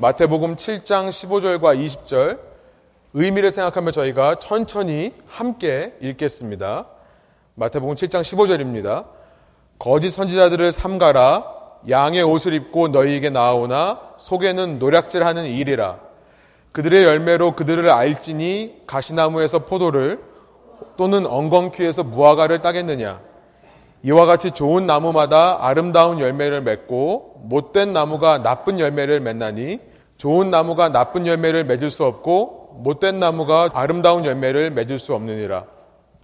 마태복음 7장 15절과 20절 의미를 생각하며 저희가 천천히 함께 읽겠습니다. 마태복음 7장 15절입니다. 거짓 선지자들을 삼가라 양의 옷을 입고 너희에게 나오나 속에는 노략질하는 일이라 그들의 열매로 그들을 알지니 가시나무에서 포도를 또는 엉겅퀴에서 무화과를 따겠느냐 이와 같이 좋은 나무마다 아름다운 열매를 맺고 못된 나무가 나쁜 열매를 맺나니 좋은 나무가 나쁜 열매를 맺을 수 없고 못된 나무가 아름다운 열매를 맺을 수 없느니라.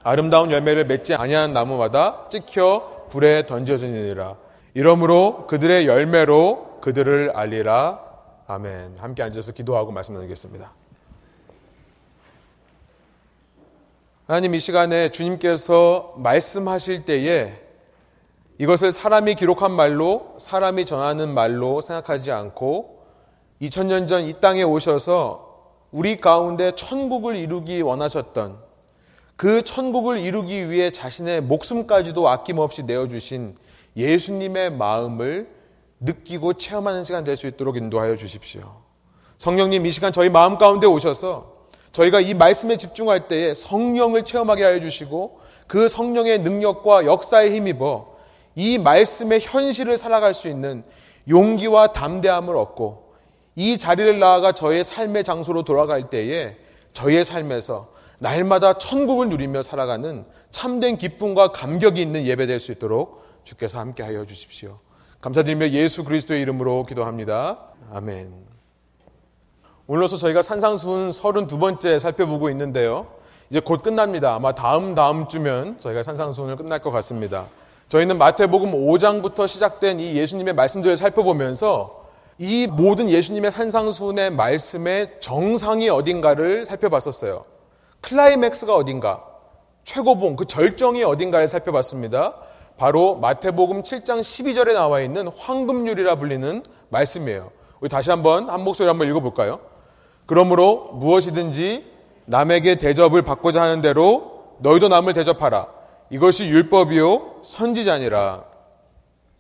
아름다운 열매를 맺지 아니한 나무마다 찍혀 불에 던져지느니라. 이러므로 그들의 열매로 그들을 알리라. 아멘. 함께 앉아서 기도하고 말씀 나누겠습니다. 하나님 이 시간에 주님께서 말씀하실 때에 이것을 사람이 기록한 말로 사람이 전하는 말로 생각하지 않고 2000년 전 이 땅에 오셔서 우리 가운데 천국을 이루기 원하셨던 그 천국을 이루기 위해 자신의 목숨까지도 아낌없이 내어주신 예수님의 마음을 느끼고 체험하는 시간 될 수 있도록 인도하여 주십시오. 성령님 이 시간 저희 마음 가운데 오셔서 저희가 이 말씀에 집중할 때에 성령을 체험하게 하여 주시고 그 성령의 능력과 역사에 힘입어 이 말씀의 현실을 살아갈 수 있는 용기와 담대함을 얻고 이 자리를 나아가 저의 삶의 장소로 돌아갈 때에 저의 삶에서 날마다 천국을 누리며 살아가는 참된 기쁨과 감격이 있는 예배 될 수 있도록 주께서 함께 하여 주십시오. 감사드리며 예수 그리스도의 이름으로 기도합니다. 아멘. 오늘로서 저희가 산상수훈 32번째 살펴보고 있는데요. 이제 곧 끝납니다. 아마 다음 다음 주면 저희가 산상수훈을 끝날 것 같습니다. 저희는 마태복음 5장부터 시작된 이 예수님의 말씀들을 살펴보면서 이 모든 예수님의 산상수훈의 말씀의 정상이 어딘가를 살펴봤었어요. 클라이맥스가 어딘가, 최고봉, 그 절정이 어딘가를 살펴봤습니다. 바로 마태복음 7장 12절에 나와 있는 황금률이라 불리는 말씀이에요. 우리 다시 한번 한 목소리 한번 읽어볼까요? 그러므로 무엇이든지 남에게 대접을 받고자 하는 대로 너희도 남을 대접하라. 이것이 율법이요 선지자니라.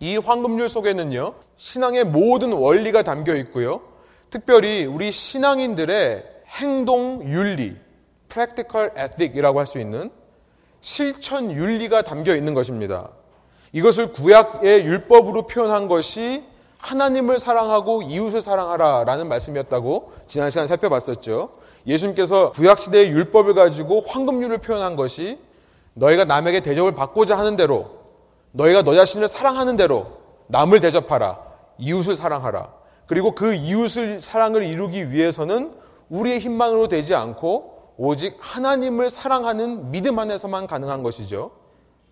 이 황금률 속에는요 신앙의 모든 원리가 담겨 있고요. 특별히 우리 신앙인들의 행동 윤리, practical ethic이라고 할 수 있는 실천 윤리가 담겨 있는 것입니다. 이것을 구약의 율법으로 표현한 것이 하나님을 사랑하고 이웃을 사랑하라 라는 말씀이었다고 지난 시간 살펴봤었죠. 예수님께서 구약 시대의 율법을 가지고 황금률을 표현한 것이 너희가 남에게 대접을 받고자 하는 대로 너희가 너 자신을 사랑하는 대로 남을 대접하라. 이웃을 사랑하라. 그리고 그 이웃을 사랑을 이루기 위해서는 우리의 힘만으로 되지 않고 오직 하나님을 사랑하는 믿음 안에서만 가능한 것이죠.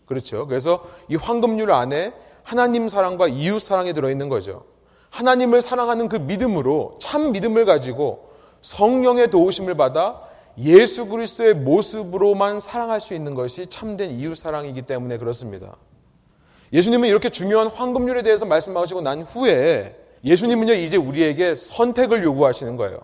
그렇죠. 그래서 이 황금률 안에 하나님 사랑과 이웃 사랑이 들어있는 거죠. 하나님을 사랑하는 그 믿음으로 참 믿음을 가지고 성령의 도우심을 받아 예수 그리스도의 모습으로만 사랑할 수 있는 것이 참된 이웃 사랑이기 때문에 그렇습니다. 예수님은 이렇게 중요한 황금률에 대해서 말씀하시고 난 후에 예수님은요 이제 우리에게 선택을 요구하시는 거예요.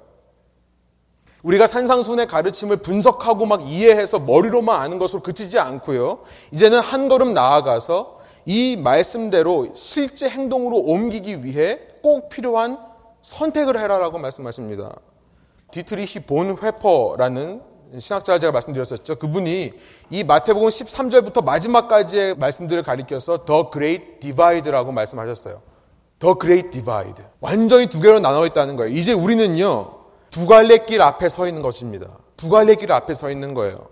우리가 산상순의 가르침을 분석하고 막 이해해서 머리로만 아는 것으로 그치지 않고요. 이제는 한 걸음 나아가서 이 말씀대로 실제 행동으로 옮기기 위해 꼭 필요한 선택을 해라라고 말씀하십니다. 디트리히 본 회퍼라는 신학자를 제가 말씀드렸었죠. 그분이 이 마태복음 13절부터 마지막까지의 말씀들을 가리켜서 The Great Divide라고 말씀하셨어요. The Great Divide. 완전히 두 개로 나눠 있다는 거예요. 이제 우리는요, 두 갈래 길 앞에 서 있는 것입니다. 두 갈래 길 앞에 서 있는 거예요.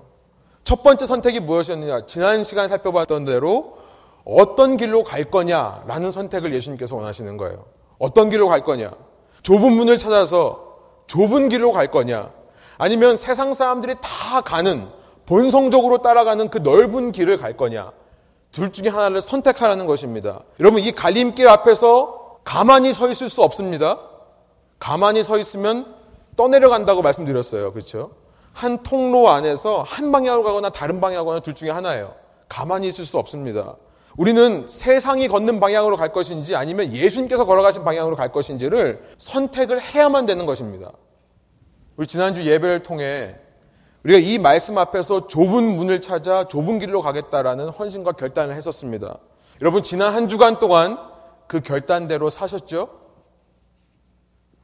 첫 번째 선택이 무엇이었느냐? 지난 시간에 살펴봤던 대로 어떤 길로 갈 거냐라는 선택을 예수님께서 원하시는 거예요. 어떤 길로 갈 거냐? 좁은 문을 찾아서 좁은 길로 갈 거냐? 아니면 세상 사람들이 다 가는 본성적으로 따라가는 그 넓은 길을 갈 거냐? 둘 중에 하나를 선택하라는 것입니다. 여러분, 이 갈림길 앞에서 가만히 서 있을 수 없습니다. 가만히 서 있으면 떠내려간다고 말씀드렸어요. 그렇죠? 한 통로 안에서 한 방향으로 가거나 다른 방향으로 가거나 둘 중에 하나예요. 가만히 있을 수 없습니다. 우리는 세상이 걷는 방향으로 갈 것인지 아니면 예수님께서 걸어가신 방향으로 갈 것인지를 선택을 해야만 되는 것입니다. 우리 지난주 예배를 통해 우리가 이 말씀 앞에서 좁은 문을 찾아 좁은 길로 가겠다라는 헌신과 결단을 했었습니다. 여러분 지난 한 주간 동안 그 결단대로 사셨죠?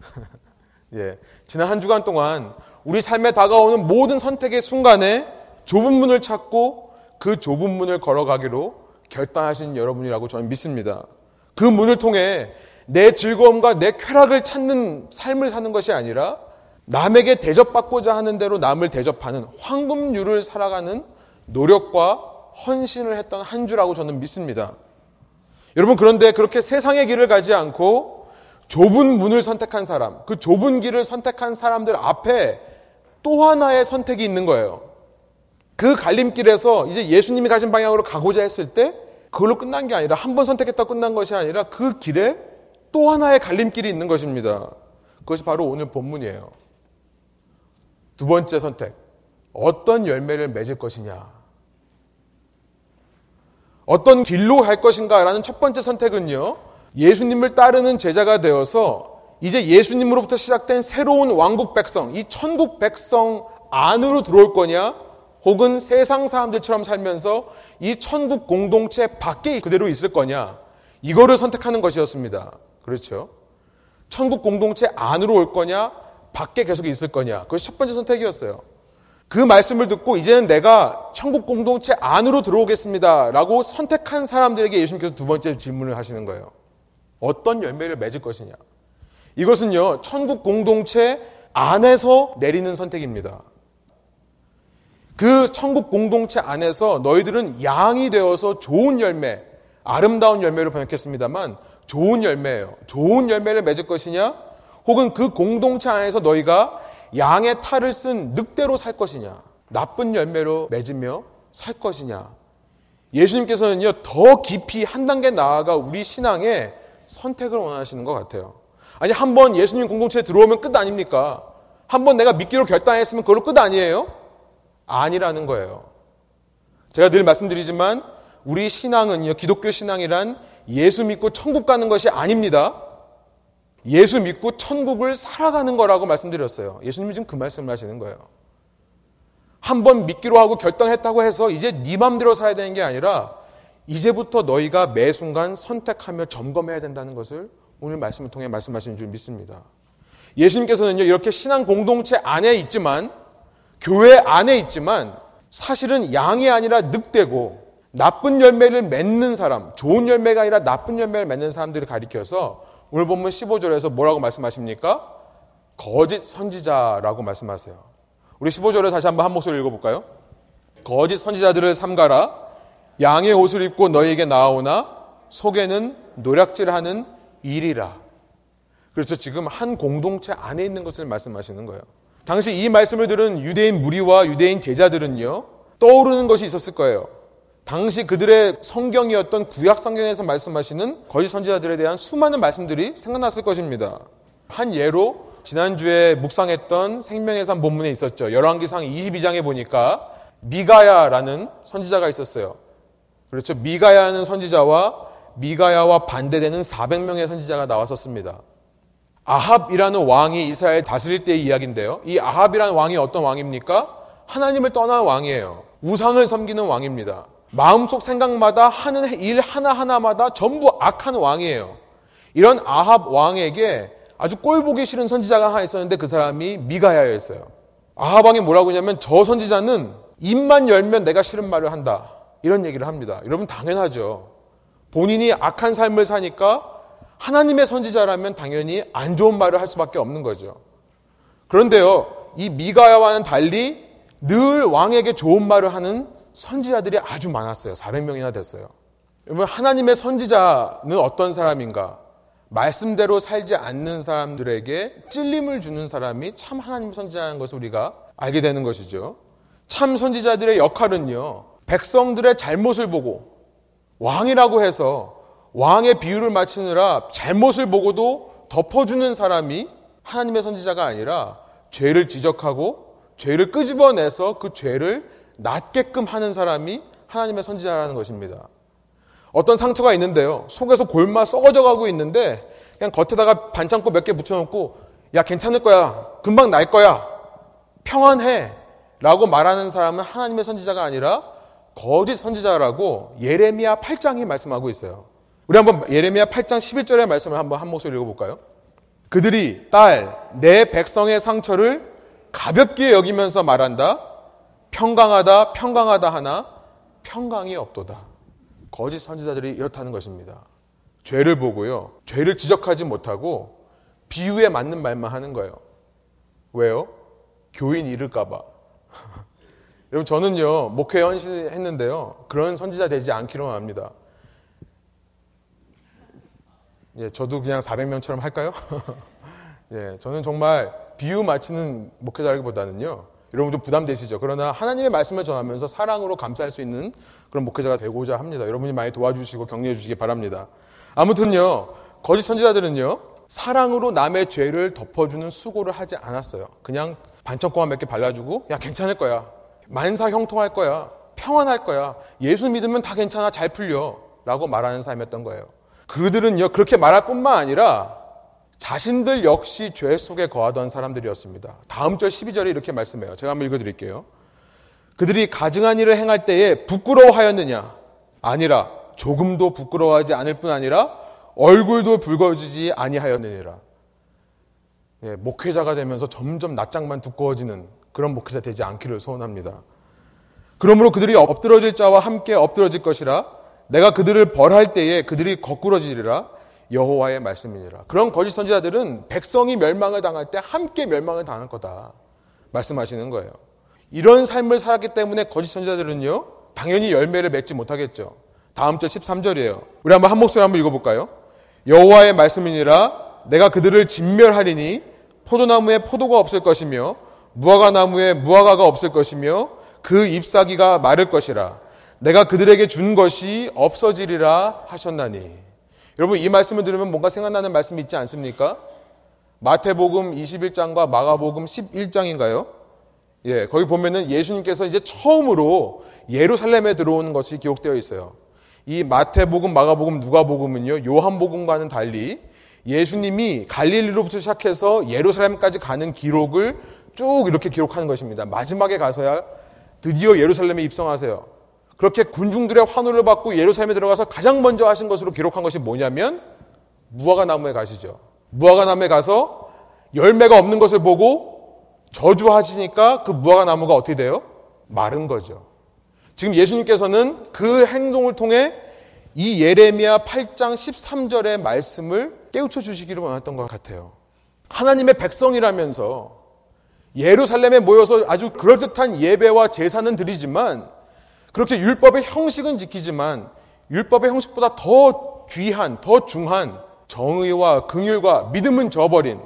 예. 지난 한 주간 동안 우리 삶에 다가오는 모든 선택의 순간에 좁은 문을 찾고 그 좁은 문을 걸어가기로 결단하신 여러분이라고 저는 믿습니다. 그 문을 통해 내 즐거움과 내 쾌락을 찾는 삶을 사는 것이 아니라 남에게 대접받고자 하는 대로 남을 대접하는 황금률을 살아가는 노력과 헌신을 했던 한 주라고 저는 믿습니다. 여러분 그런데 그렇게 세상의 길을 가지 않고 좁은 문을 선택한 사람, 그 좁은 길을 선택한 사람들 앞에 또 하나의 선택이 있는 거예요. 그 갈림길에서 이제 예수님이 가신 방향으로 가고자 했을 때 그걸로 끝난 게 아니라 한 번 선택했다 끝난 것이 아니라 그 길에 또 하나의 갈림길이 있는 것입니다. 그것이 바로 오늘 본문이에요. 두 번째 선택. 어떤 열매를 맺을 것이냐. 어떤 길로 갈 것인가라는 첫 번째 선택은요. 예수님을 따르는 제자가 되어서 이제 예수님으로부터 시작된 새로운 왕국 백성, 이 천국 백성 안으로 들어올 거냐, 혹은 세상 사람들처럼 살면서 이 천국 공동체 밖에 그대로 있을 거냐, 이거를 선택하는 것이었습니다. 그렇죠? 천국 공동체 안으로 올 거냐, 밖에 계속 있을 거냐. 그것이 첫 번째 선택이었어요. 그 말씀을 듣고 이제는 내가 천국 공동체 안으로 들어오겠습니다. 라고 선택한 사람들에게 예수님께서 두 번째 질문을 하시는 거예요. 어떤 열매를 맺을 것이냐. 이것은요, 천국 공동체 안에서 내리는 선택입니다. 그 천국 공동체 안에서 너희들은 양이 되어서 좋은 열매, 아름다운 열매를 번역했습니다만 좋은 열매예요. 좋은 열매를 맺을 것이냐? 혹은 그 공동체 안에서 너희가 양의 탈을 쓴 늑대로 살 것이냐? 나쁜 열매로 맺으며 살 것이냐? 예수님께서는요, 더 깊이 한 단계 나아가 우리 신앙에 선택을 원하시는 것 같아요. 아니, 한 번 예수님 공동체에 들어오면 끝 아닙니까? 한 번 내가 믿기로 결단했으면 그걸로 끝 아니에요? 아니라는 거예요. 제가 늘 말씀드리지만, 우리 신앙은요, 기독교 신앙이란 예수 믿고 천국 가는 것이 아닙니다. 예수 믿고 천국을 살아가는 거라고 말씀드렸어요. 예수님이 지금 그 말씀을 하시는 거예요. 한 번 믿기로 하고 결정했다고 해서 이제 네 맘대로 살아야 되는 게 아니라 이제부터 너희가 매 순간 선택하며 점검해야 된다는 것을 오늘 말씀을 통해 말씀하시는 줄 믿습니다. 예수님께서는요, 이렇게 신앙 공동체 안에 있지만, 교회 안에 있지만, 사실은 양이 아니라 늑대고, 나쁜 열매를 맺는 사람, 좋은 열매가 아니라 나쁜 열매를 맺는 사람들을 가리켜서 오늘 본문 15절에서 뭐라고 말씀하십니까? 거짓 선지자라고 말씀하세요. 우리 15절을 다시 한번 한 목소리 읽어볼까요? 거짓 선지자들을 삼가라. 양의 옷을 입고 너희에게 나오나 속에는 노략질하는 일이라. 그렇죠. 지금 한 공동체 안에 있는 것을 말씀하시는 거예요. 당시 이 말씀을 들은 유대인 무리와 유대인 제자들은요, 떠오르는 것이 있었을 거예요. 당시 그들의 성경이었던 구약 성경에서 말씀하시는 거짓 선지자들에 대한 수많은 말씀들이 생각났을 것입니다. 한 예로 지난주에 묵상했던 생명의 산 본문에 있었죠. 열왕기상 22장에 보니까 미가야라는 선지자가 있었어요. 그렇죠. 미가야는 선지자와 미가야와 반대되는 400명의 선지자가 나왔었습니다. 아합이라는 왕이 이스라엘 다스릴 때의 이야기인데요. 이 아합이라는 왕이 어떤 왕입니까? 하나님을 떠난 왕이에요. 우상을 섬기는 왕입니다. 마음속 생각마다 하는 일 하나하나마다 전부 악한 왕이에요. 이런 아합 왕에게 아주 꼴 보기 싫은 선지자가 하나 있었는데 그 사람이 미가야였어요. 아합 왕이 뭐라고 하냐면 저 선지자는 입만 열면 내가 싫은 말을 한다. 이런 얘기를 합니다. 여러분 당연하죠. 본인이 악한 삶을 사니까 하나님의 선지자라면 당연히 안 좋은 말을 할 수밖에 없는 거죠. 그런데요, 이 미가야와는 달리 늘 왕에게 좋은 말을 하는 선지자들이 아주 많았어요. 400명이나 됐어요. 여러분, 하나님의 선지자는 어떤 사람인가? 말씀대로 살지 않는 사람들에게 찔림을 주는 사람이 참 하나님 선지자라는 것을 우리가 알게 되는 것이죠. 참 선지자들의 역할은요, 백성들의 잘못을 보고 왕이라고 해서 왕의 비유를 맞추느라 잘못을 보고도 덮어주는 사람이 하나님의 선지자가 아니라 죄를 지적하고 죄를 끄집어내서 그 죄를 낫게끔 하는 사람이 하나님의 선지자라는 것입니다. 어떤 상처가 있는데요. 속에서 골마 썩어져 가고 있는데 그냥 겉에다가 반창고 몇 개 붙여놓고 야 괜찮을 거야. 금방 날 거야. 평안해. 라고 말하는 사람은 하나님의 선지자가 아니라 거짓 선지자라고 예레미야 8장이 말씀하고 있어요. 우리 한번 예레미야 8장 11절의 말씀을 한번 한 목소리 읽어볼까요? 그들이 딸, 내 백성의 상처를 가볍게 여기면서 말한다. 평강하다, 평강하다 하나 평강이 없도다. 거짓 선지자들이 이렇다는 것입니다. 죄를 보고요. 죄를 지적하지 못하고 비유에 맞는 말만 하는 거예요. 왜요? 교인 잃을까봐. 여러분, 저는요, 목회 헌신했는데요. 그런 선지자 되지 않기로 합니다. 예, 저도 그냥 400명처럼 할까요? 예, 저는 정말 비유 맞히는 목회자라기보다는요. 여러분 좀 부담되시죠? 그러나 하나님의 말씀을 전하면서 사랑으로 감쌀 수 있는 그런 목회자가 되고자 합니다. 여러분이 많이 도와주시고 격려해 주시기 바랍니다. 아무튼요, 거짓 선지자들은요, 사랑으로 남의 죄를 덮어주는 수고를 하지 않았어요. 그냥 반짝고만 몇 개 발라주고, 야, 괜찮을 거야. 만사 형통할 거야. 평안할 거야. 예수 믿으면 다 괜찮아. 잘 풀려. 라고 말하는 삶이었던 거예요. 그들은요, 그렇게 말할 뿐만 아니라 자신들 역시 죄 속에 거하던 사람들이었습니다. 다음 절 12절에 이렇게 말씀해요. 제가 한번 읽어 드릴게요. 그들이 가증한 일을 행할 때에 부끄러워하였느냐? 아니라 조금도 부끄러워하지 않을 뿐 아니라 얼굴도 붉어지지 아니하였느니라. 예, 목회자가 되면서 점점 낯장만 두꺼워지는 그런 목회자 되지 않기를 소원합니다. 그러므로 그들이 엎드러질 자와 함께 엎드러질 것이라 내가 그들을 벌할 때에 그들이 거꾸러지리라 여호와의 말씀이니라. 그런 거짓 선지자들은 백성이 멸망을 당할 때 함께 멸망을 당할 거다 말씀하시는 거예요. 이런 삶을 살았기 때문에 거짓 선지자들은요 당연히 열매를 맺지 못하겠죠. 다음 절 13절이에요. 우리 한번 한 목소리 한번 읽어볼까요? 여호와의 말씀이니라 내가 그들을 진멸하리니 포도나무에 포도가 없을 것이며 무화과 나무에 무화과가 없을 것이며 그 잎사귀가 마를 것이라 내가 그들에게 준 것이 없어지리라 하셨나니 여러분 이 말씀을 들으면 뭔가 생각나는 말씀이 있지 않습니까? 마태복음 21장과 마가복음 11장인가요? 예, 거기 보면은 예수님께서 이제 처음으로 예루살렘에 들어오는 것이 기록되어 있어요. 이 마태복음, 마가복음, 누가복음은요, 요한복음과는 달리 예수님이 갈릴리로부터 시작해서 예루살렘까지 가는 기록을 쭉 이렇게 기록하는 것입니다. 마지막에 가서야 드디어 예루살렘에 입성하세요. 그렇게 군중들의 환호를 받고 예루살렘에 들어가서 가장 먼저 하신 것으로 기록한 것이 뭐냐면 무화과 나무에 가시죠. 무화과 나무에 가서 열매가 없는 것을 보고 저주하시니까 그 무화과 나무가 어떻게 돼요? 마른 거죠. 지금 예수님께서는 그 행동을 통해 이 예레미야 8장 13절의 말씀을 깨우쳐 주시기를 원했던 것 같아요. 하나님의 백성이라면서 예루살렘에 모여서 아주 그럴듯한 예배와 제사는 드리지만 그렇게 율법의 형식은 지키지만 율법의 형식보다 더 귀한, 더 중한 정의와 긍휼과 믿음은 저버린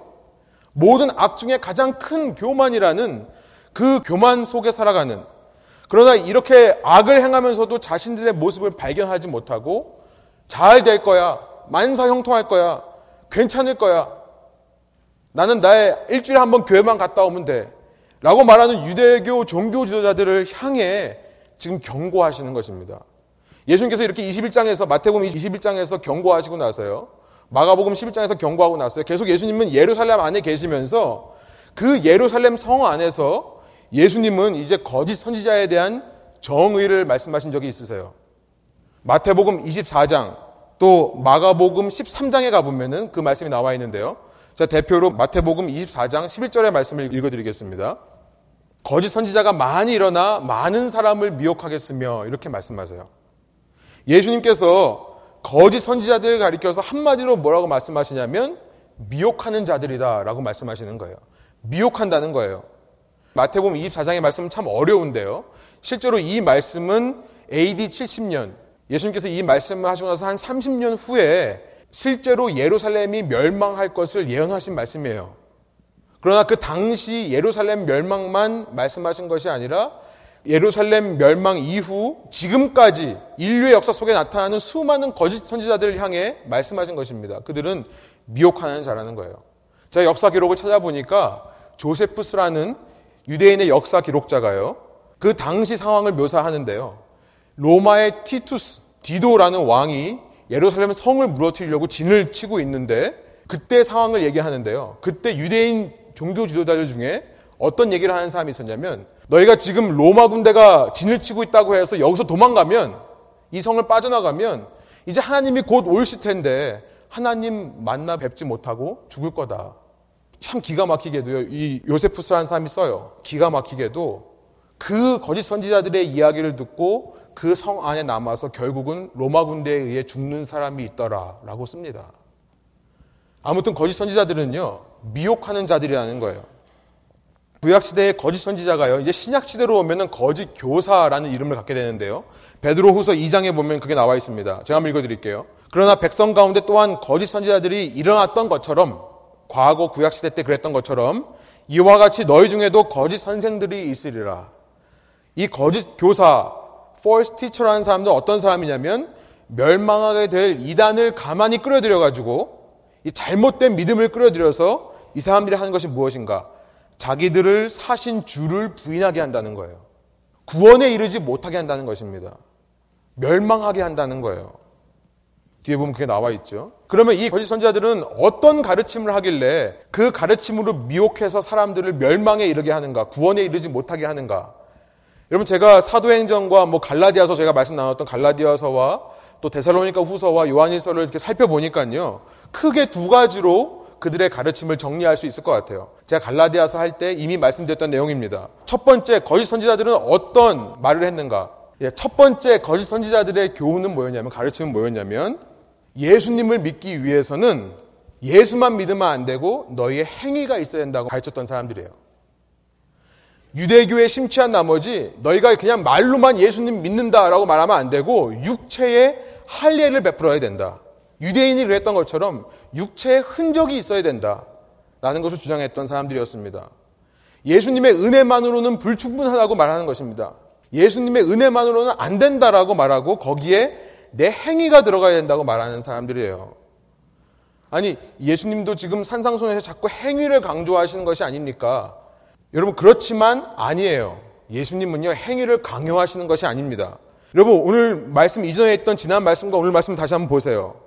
모든 악 중에 가장 큰 교만이라는 그 교만 속에 살아가는 그러나 이렇게 악을 행하면서도 자신들의 모습을 발견하지 못하고 잘 될 거야. 만사 형통할 거야. 괜찮을 거야. 나는 나의 일주일에 한 번 교회만 갔다 오면 돼. 라고 말하는 유대교 종교 지도자들을 향해 지금 경고하시는 것입니다. 예수님께서 이렇게 21장에서 마태복음 21장에서 경고하시고 나서요. 마가복음 11장에서 경고하고 나서요. 계속 예수님은 예루살렘 안에 계시면서 그 예루살렘 성 안에서 예수님은 이제 거짓 선지자에 대한 정의를 말씀하신 적이 있으세요. 마태복음 24장 또 마가복음 13장에 가보면은 그 말씀이 나와 있는데요. 자, 대표로 마태복음 24장 11절의 말씀을 읽어드리겠습니다. 거짓 선지자가 많이 일어나 많은 사람을 미혹하겠으며 이렇게 말씀하세요. 예수님께서 거짓 선지자들을 가리켜서 한마디로 뭐라고 말씀하시냐면 미혹하는 자들이다라고 말씀하시는 거예요. 미혹한다는 거예요. 마태복음 24장의 말씀은 참 어려운데요. 실제로 이 말씀은 AD 70년 예수님께서 이 말씀을 하시고 나서 한 30년 후에 실제로 예루살렘이 멸망할 것을 예언하신 말씀이에요. 그러나 그 당시 예루살렘 멸망만 말씀하신 것이 아니라 예루살렘 멸망 이후 지금까지 인류의 역사 속에 나타나는 수많은 거짓 선지자들을 향해 말씀하신 것입니다. 그들은 미혹하는 자라는 거예요. 제가 역사 기록을 찾아보니까 조세푸스라는 유대인의 역사 기록자가요. 그 당시 상황을 묘사하는데요. 로마의 티투스, 디도라는 왕이 예루살렘 성을 무너뜨리려고 진을 치고 있는데 그때 상황을 얘기하는데요. 그때 유대인 종교 지도자들 중에 어떤 얘기를 하는 사람이 있었냐면 너희가 지금 로마 군대가 진을 치고 있다고 해서 여기서 도망가면 이 성을 빠져나가면 이제 하나님이 곧 오실 텐데 하나님 만나 뵙지 못하고 죽을 거다. 참 기가 막히게도요. 이 요세푸스라는 사람이 써요. 기가 막히게도 그 거짓 선지자들의 이야기를 듣고 그 성 안에 남아서 결국은 로마 군대에 의해 죽는 사람이 있더라라고 씁니다. 아무튼 거짓 선지자들은요. 미혹하는 자들이라는 거예요. 구약 시대의 거짓 선지자가요. 이제 신약 시대로 오면은 거짓 교사라는 이름을 갖게 되는데요. 베드로 후서 2장에 보면 그게 나와 있습니다. 제가 한번 읽어 드릴게요. 그러나 백성 가운데 또한 거짓 선지자들이 일어났던 것처럼 과거 구약 시대 때 그랬던 것처럼 이와 같이 너희 중에도 거짓 선생들이 있으리라. 이 거짓 교사, false teacher라는 사람들 어떤 사람이냐면 멸망하게 될 이단을 가만히 끌어들여 가지고 이 잘못된 믿음을 끌어들여서 이 사람들이 하는 것이 무엇인가? 자기들을 사신 주를 부인하게 한다는 거예요. 구원에 이르지 못하게 한다는 것입니다. 멸망하게 한다는 거예요. 뒤에 보면 그게 나와 있죠. 그러면 이 거짓 선지자들은 어떤 가르침을 하길래 그 가르침으로 미혹해서 사람들을 멸망에 이르게 하는가, 구원에 이르지 못하게 하는가. 여러분 제가 사도행전과 뭐 갈라디아서 제가 말씀 나눴던 갈라디아서와 또 데살로니가 후서와 요한일서를 이렇게 살펴보니까요. 크게 두 가지로 그들의 가르침을 정리할 수 있을 것 같아요. 제가 갈라디아서 할 때 이미 말씀드렸던 내용입니다. 첫 번째 거짓 선지자들은 어떤 말을 했는가? 예, 첫 번째 거짓 선지자들의 교훈은 뭐였냐면 가르침은 뭐였냐면 예수님을 믿기 위해서는 예수만 믿으면 안 되고 너희의 행위가 있어야 된다고 가르쳤던 사람들이에요. 유대교에 심취한 나머지 너희가 그냥 말로만 예수님 믿는다라고 말하면 안 되고 육체의 할례를 베풀어야 된다. 유대인이 그랬던 것처럼 육체의 흔적이 있어야 된다. 라는 것을 주장했던 사람들이었습니다. 예수님의 은혜만으로는 불충분하다고 말하는 것입니다. 예수님의 은혜만으로는 안 된다라고 말하고 거기에 내 행위가 들어가야 된다고 말하는 사람들이에요. 아니, 예수님도 지금 산상송에서 자꾸 행위를 강조하시는 것이 아닙니까? 여러분, 그렇지만 아니에요. 예수님은요, 행위를 강요하시는 것이 아닙니다. 여러분, 오늘 말씀 이전에 있던 지난 말씀과 오늘 말씀 다시 한번 보세요.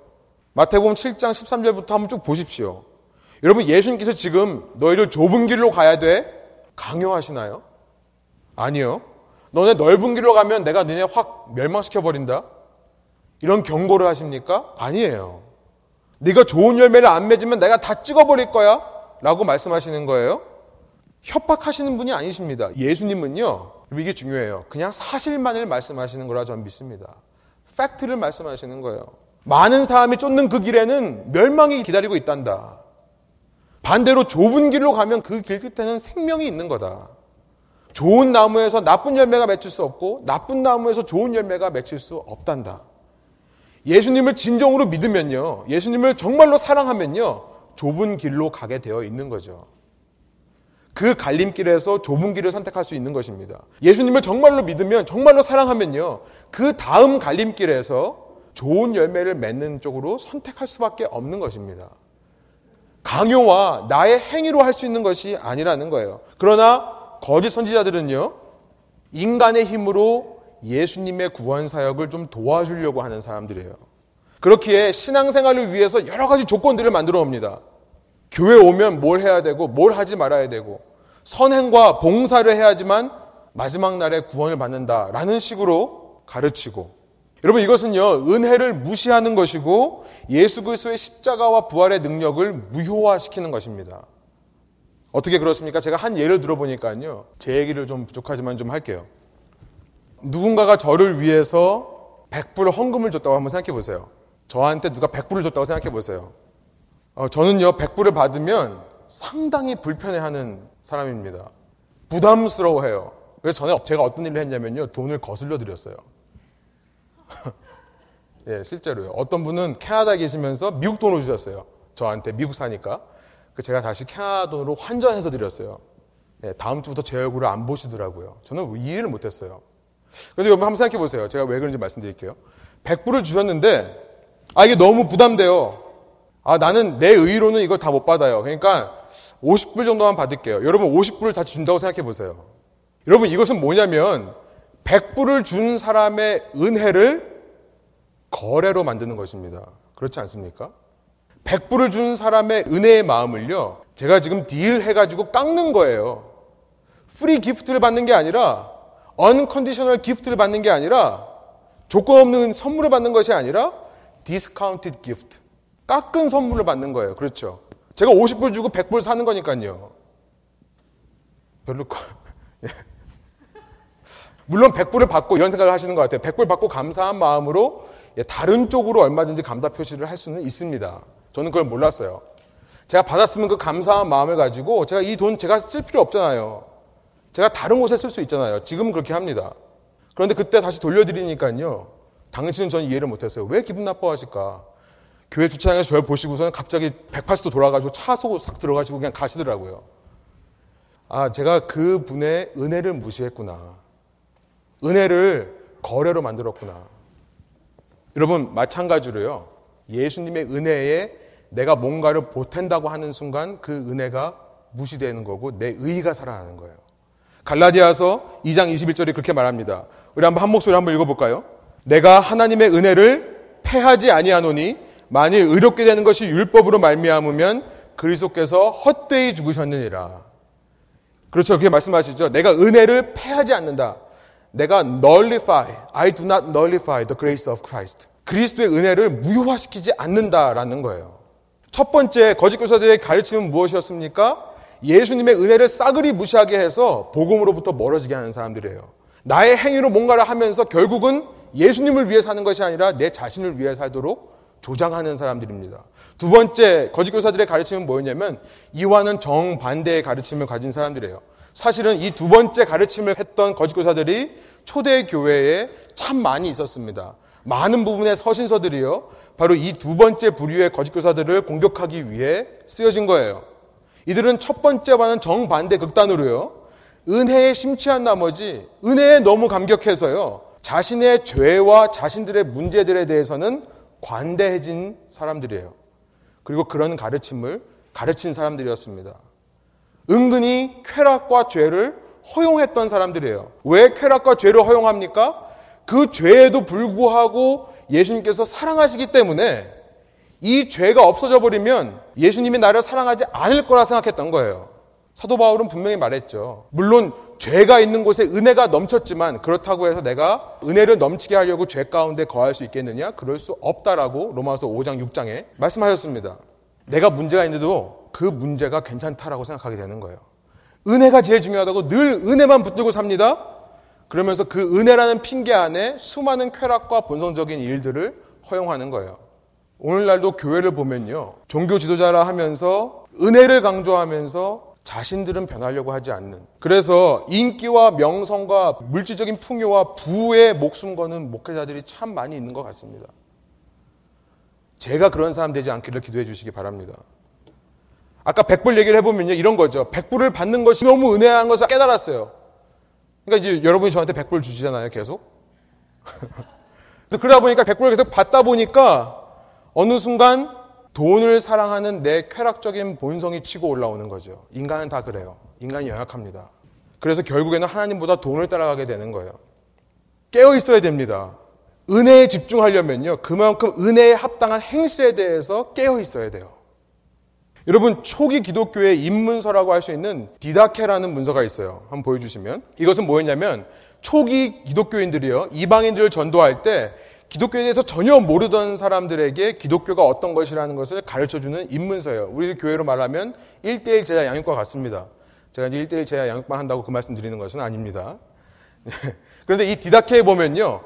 마태복음 7장 13절부터 한번 쭉 보십시오. 여러분, 예수님께서 지금 너희를 좁은 길로 가야 돼? 강요하시나요? 아니요. 너네 넓은 길로 가면 내가 너네 확 멸망시켜 버린다. 이런 경고를 하십니까? 아니에요. 네가 좋은 열매를 안 맺으면 내가 다 찍어 버릴 거야. 라고 말씀하시는 거예요. 협박하시는 분이 아니십니다. 예수님은요, 이게 중요해요. 그냥 사실만을 말씀하시는 거라 저는 믿습니다. 팩트를 말씀하시는 거예요. 많은 사람이 쫓는 그 길에는 멸망이 기다리고 있단다. 반대로 좁은 길로 가면 그 길 끝에는 생명이 있는 거다. 좋은 나무에서 나쁜 열매가 맺힐 수 없고 나쁜 나무에서 좋은 열매가 맺힐 수 없단다. 예수님을 진정으로 믿으면요. 예수님을 정말로 사랑하면요. 좁은 길로 가게 되어 있는 거죠. 그 갈림길에서 좁은 길을 선택할 수 있는 것입니다. 예수님을 정말로 믿으면, 정말로 사랑하면요. 그 다음 갈림길에서 좋은 열매를 맺는 쪽으로 선택할 수밖에 없는 것입니다. 강요와 나의 행위로 할 수 있는 것이 아니라는 거예요. 그러나 거짓 선지자들은요, 인간의 힘으로 예수님의 구원 사역을 좀 도와주려고 하는 사람들이에요. 그렇기에 신앙생활을 위해서 여러 가지 조건들을 만들어 옵니다. 교회 오면 뭘 해야 되고, 뭘 하지 말아야 되고, 선행과 봉사를 해야지만 마지막 날에 구원을 받는다라는 식으로 가르치고, 여러분 이것은요 은혜를 무시하는 것이고 예수 그리스도의 십자가와 부활의 능력을 무효화시키는 것입니다. 어떻게 그렇습니까? 제가 한 예를 들어보니까요. 제 얘기를 좀 부족하지만 좀 할게요. 누군가가 저를 위해서 100불 헌금을 줬다고 한번 생각해 보세요. 저한테 누가 100불을 줬다고 생각해 보세요. 어, 저는요, 100불을 받으면 상당히 불편해하는 사람입니다. 부담스러워해요. 그래서 전에 제가 어떤 일을 했냐면요, 돈을 거슬려 드렸어요. 예, 실제로요. 어떤 분은 캐나다에 계시면서 미국 돈을 주셨어요. 저한테 미국 사니까. 그 제가 다시 캐나다 돈으로 환전해서 드렸어요. 예, 다음 주부터 제 얼굴을 안 보시더라고요. 저는 이해를 못했어요. 그런데 여러분 한번 생각해 보세요. 제가 왜 그런지 말씀드릴게요. 100불을 주셨는데 아 이게 너무 부담돼요. 아 나는 내 의로는 이걸 다 못 받아요. 그러니까 50불 정도만 받을게요. 여러분 50불을 다 준다고 생각해 보세요. 여러분 이것은 뭐냐면 100불을 준 사람의 은혜를 거래로 만드는 것입니다. 그렇지 않습니까? 100불을 준 사람의 은혜의 마음을요, 제가 지금 딜 해가지고 깎는 거예요. Free gift를 받는 게 아니라, unconditional gift를 받는 게 아니라, 조건 없는 선물을 받는 것이 아니라, discounted gift. 깎은 선물을 받는 거예요. 그렇죠. 제가 50불 주고 100불 사는 거니까요. 별로 예. 물론 100불을 받고 이런 생각을 하시는 것 같아요. 100불 받고 감사한 마음으로 예, 다른 쪽으로 얼마든지 감사 표시를 할 수는 있습니다. 저는 그걸 몰랐어요. 제가 받았으면 그 감사한 마음을 가지고 제가 이 돈 제가 쓸 필요 없잖아요. 제가 다른 곳에 쓸 수 있잖아요. 지금은 그렇게 합니다. 그런데 그때 다시 돌려드리니까요. 당신은 전 이해를 못했어요. 왜 기분 나빠하실까? 교회 주차장에서 저를 보시고서는 갑자기 180도 돌아가지고 차 속으로 싹 들어가시고 그냥 가시더라고요. 아, 제가 그 분의 은혜를 무시했구나. 은혜를 거래로 만들었구나. 여러분, 마찬가지로요. 예수님의 은혜에 내가 뭔가를 보탠다고 하는 순간 그 은혜가 무시되는 거고 내 의의가 살아나는 거예요. 갈라디아서 2장 21절이 그렇게 말합니다. 우리 한번 한 목소리 한번 읽어볼까요? 내가 하나님의 은혜를 패하지 아니하노니 만일 의롭게 되는 것이 율법으로 말미암으면 그리스도께서 헛되이 죽으셨느니라. 그렇죠. 그게 말씀하시죠. 내가 은혜를 패하지 않는다. 내가 nullify, I do not nullify the grace of Christ. 그리스도의 은혜를 무효화시키지 않는다라는 거예요. 첫 번째 거짓 교사들의 가르침은 무엇이었습니까? 예수님의 은혜를 싸그리 무시하게 해서 복음으로부터 멀어지게 하는 사람들이에요. 나의 행위로 뭔가를 하면서 결국은 예수님을 위해 사는 것이 아니라 내 자신을 위해 살도록 조장하는 사람들입니다. 두 번째 거짓 교사들의 가르침은 뭐였냐면 이와는 정반대의 가르침을 가진 사람들이에요. 사실은 이 두 번째 가르침을 했던 거짓 교사들이 초대 교회에 참 많이 있었습니다. 많은 부분의 서신서들이요. 바로 이 두 번째 부류의 거짓 교사들을 공격하기 위해 쓰여진 거예요. 이들은 첫 번째와는 정반대 극단으로요. 은혜에 심취한 나머지 은혜에 너무 감격해서요. 자신의 죄와 자신들의 문제들에 대해서는 관대해진 사람들이에요. 그리고 그런 가르침을 가르친 사람들이었습니다. 은근히 쾌락과 죄를 허용했던 사람들이에요. 왜 쾌락과 죄를 허용합니까? 그 죄에도 불구하고 예수님께서 사랑하시기 때문에 이 죄가 없어져 버리면 예수님이 나를 사랑하지 않을 거라 생각했던 거예요. 사도 바울은 분명히 말했죠. 물론 죄가 있는 곳에 은혜가 넘쳤지만 그렇다고 해서 내가 은혜를 넘치게 하려고 죄 가운데 거할 수 있겠느냐? 그럴 수 없다라고 로마서 5장 6장에 말씀하셨습니다. 내가 문제가 있는데도 그 문제가 괜찮다라고 생각하게 되는 거예요. 은혜가 제일 중요하다고 늘 은혜만 붙들고 삽니다. 그러면서 그 은혜라는 핑계 안에 수많은 쾌락과 본성적인 일들을 허용하는 거예요. 오늘날도 교회를 보면요. 종교 지도자라 하면서 은혜를 강조하면서 자신들은 변하려고 하지 않는. 그래서 인기와 명성과 물질적인 풍요와 부에 목숨 거는 목회자들이 참 많이 있는 것 같습니다. 제가 그런 사람 되지 않기를 기도해 주시기 바랍니다. 아까 백불 얘기를 해보면요. 이런 거죠. 백불을 받는 것이 너무 은혜한 것을 깨달았어요. 그러니까 이제 여러분이 저한테 백불 주시잖아요. 계속. 그러다 보니까 백불을 계속 받다 보니까 어느 순간 돈을 사랑하는 내 쾌락적인 본성이 치고 올라오는 거죠. 인간은 다 그래요. 인간이 연약합니다. 그래서 결국에는 하나님보다 돈을 따라가게 되는 거예요. 깨어 있어야 됩니다. 은혜에 집중하려면요. 그만큼 은혜에 합당한 행실에 대해서 깨어 있어야 돼요. 여러분, 초기 기독교의 입문서라고 할 수 있는 디다케라는 문서가 있어요. 한번 보여주시면. 이것은 뭐였냐면, 초기 기독교인들이요. 이방인들을 전도할 때 기독교에 대해서 전혀 모르던 사람들에게 기독교가 어떤 것이라는 것을 가르쳐주는 입문서예요. 우리 교회로 말하면 1대1 제자 양육과 같습니다. 제가 이제 1대1 제자 양육만 한다고 그 말씀 드리는 것은 아닙니다. 그런데 이 디다케에 보면요.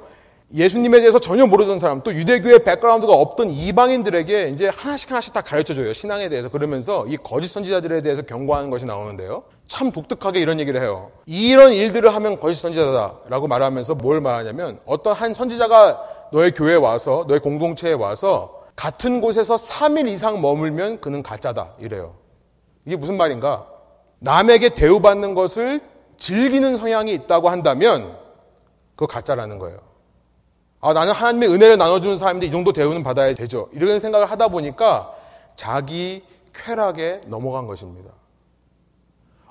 예수님에 대해서 전혀 모르던 사람, 또 유대교의 백그라운드가 없던 이방인들에게 이제 하나씩 하나씩 다 가르쳐 줘요. 신앙에 대해서. 그러면서 이 거짓 선지자들에 대해서 경고하는 것이 나오는데요. 참 독특하게 이런 얘기를 해요. 이런 일들을 하면 거짓 선지자다라고 말하면서 뭘 말하냐면 어떤 한 선지자가 너의 교회에 와서, 너의 공동체에 와서 같은 곳에서 3일 이상 머물면 그는 가짜다. 이래요. 이게 무슨 말인가? 남에게 대우받는 것을 즐기는 성향이 있다고 한다면 그거 가짜라는 거예요. 아, 나는 하나님의 은혜를 나눠주는 사람인데 이 정도 대우는 받아야 되죠. 이런 생각을 하다 보니까 자기 쾌락에 넘어간 것입니다.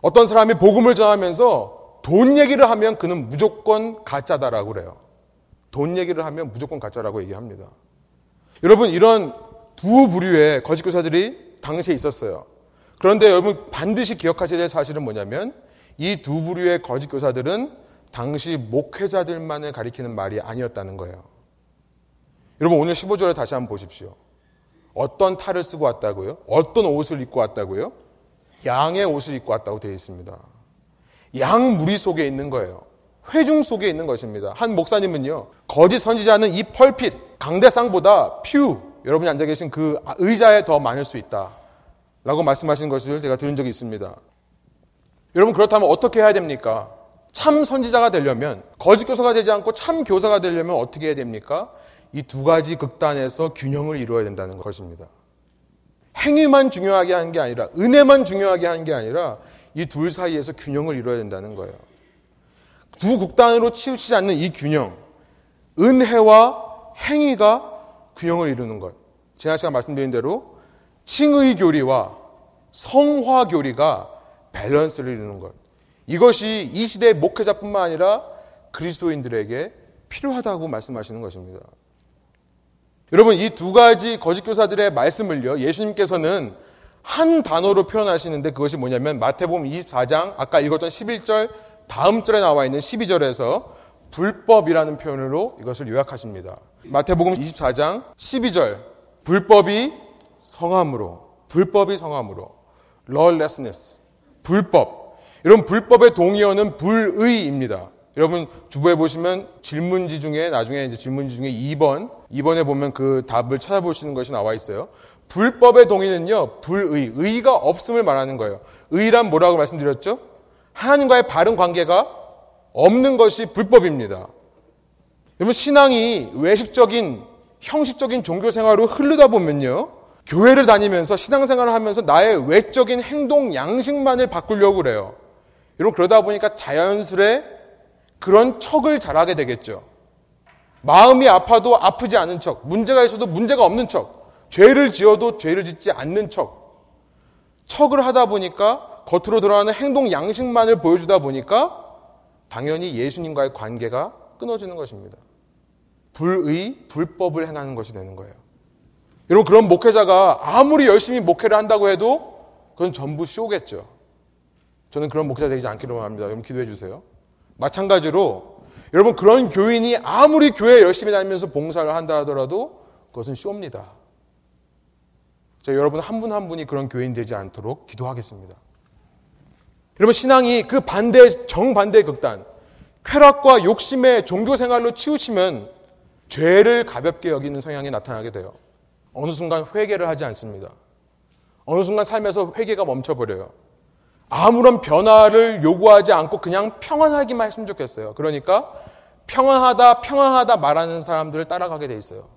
어떤 사람이 복음을 전하면서 돈 얘기를 하면 그는 무조건 가짜다라고 그래요. 돈 얘기를 하면 무조건 가짜라고 얘기합니다. 여러분, 이런 두 부류의 거짓 교사들이 당시에 있었어요. 그런데 여러분 반드시 기억하셔야 될 사실은 뭐냐면 이 두 부류의 거짓 교사들은 당시 목회자들만을 가리키는 말이 아니었다는 거예요. 여러분 오늘 15절을 다시 한번 보십시오. 어떤 탈을 쓰고 왔다고요? 어떤 옷을 입고 왔다고요? 양의 옷을 입고 왔다고 되어 있습니다. 양 무리 속에 있는 거예요. 회중 속에 있는 것입니다. 한 목사님은요, 거짓 선지자는 이 펄핏, 강대상보다 퓨, 여러분이 앉아 계신 그 의자에 더 많을 수 있다. 라고 말씀하신 것을 제가 들은 적이 있습니다. 여러분, 그렇다면 어떻게 해야 됩니까? 참 선지자가 되려면, 거짓 교사가 되지 않고 참 교사가 되려면 어떻게 해야 됩니까? 이 두 가지 극단에서 균형을 이루어야 된다는 것입니다. 행위만 중요하게 하는 게 아니라, 은혜만 중요하게 하는 게 아니라, 이 둘 사이에서 균형을 이루어야 된다는 거예요. 두 극단으로 치우치지 않는 이 균형, 은혜와 행위가 균형을 이루는 것. 지난 시간 말씀드린 대로 칭의 교리와 성화 교리가 밸런스를 이루는 것. 이것이 이 시대의 목회자뿐만 아니라 그리스도인들에게 필요하다고 말씀하시는 것입니다. 여러분, 이 두 가지 거짓 교사들의 말씀을요, 예수님께서는 한 단어로 표현하시는데 그것이 뭐냐면 마태복음 24장 아까 읽었던 11절 다음 절에 나와 있는 12절에서 불법이라는 표현으로 이것을 요약하십니다. 마태복음 24장 12절 불법이 성함으로 불법이 성함으로 lawlessness 불법 여러분 불법의 동의어는 불의입니다. 여러분 주부에 보시면 질문지 중에 나중에 이제 질문지 중에 2번 2번에 보면 그 답을 찾아보시는 것이 나와 있어요. 불법의 동의는요 불의 의가 없음을 말하는 거예요. 의란 뭐라고 말씀드렸죠? 하나님과의 바른 관계가 없는 것이 불법입니다. 여러분, 신앙이 외식적인, 형식적인 종교 생활로 흐르다 보면요. 교회를 다니면서 신앙생활을 하면서 나의 외적인 행동 양식만을 바꾸려고 그래요. 여러분, 그러다 보니까 자연스레 그런 척을 잘하게 되겠죠. 마음이 아파도 아프지 않은 척, 문제가 있어도 문제가 없는 척, 죄를 지어도 죄를 짓지 않는 척, 척을 하다 보니까 겉으로 드러나는 행동 양식만을 보여주다 보니까 당연히 예수님과의 관계가 끊어지는 것입니다. 불의, 불법을 행하는 것이 되는 거예요. 여러분, 그런 목회자가 아무리 열심히 목회를 한다고 해도 그건 전부 쇼겠죠. 저는 그런 목회자 되지 않기로 합니다. 여러분 기도해 주세요. 마찬가지로 여러분 그런 교인이 아무리 교회 열심히 다니면서 봉사를 한다 하더라도 그것은 쇼입니다. 자, 여러분 한 분한 한 분이 그런 교인 되지 않도록 기도하겠습니다. 여러분 신앙이 그 반대 정반대의 극단 쾌락과 욕심의 종교 생활로 치우치면 죄를 가볍게 여기는 성향이 나타나게 돼요. 어느 순간 회개를 하지 않습니다. 어느 순간 삶에서 회개가 멈춰버려요. 아무런 변화를 요구하지 않고 그냥 평안하기만 했으면 좋겠어요. 그러니까 평안하다, 평안하다 말하는 사람들을 따라가게 돼 있어요.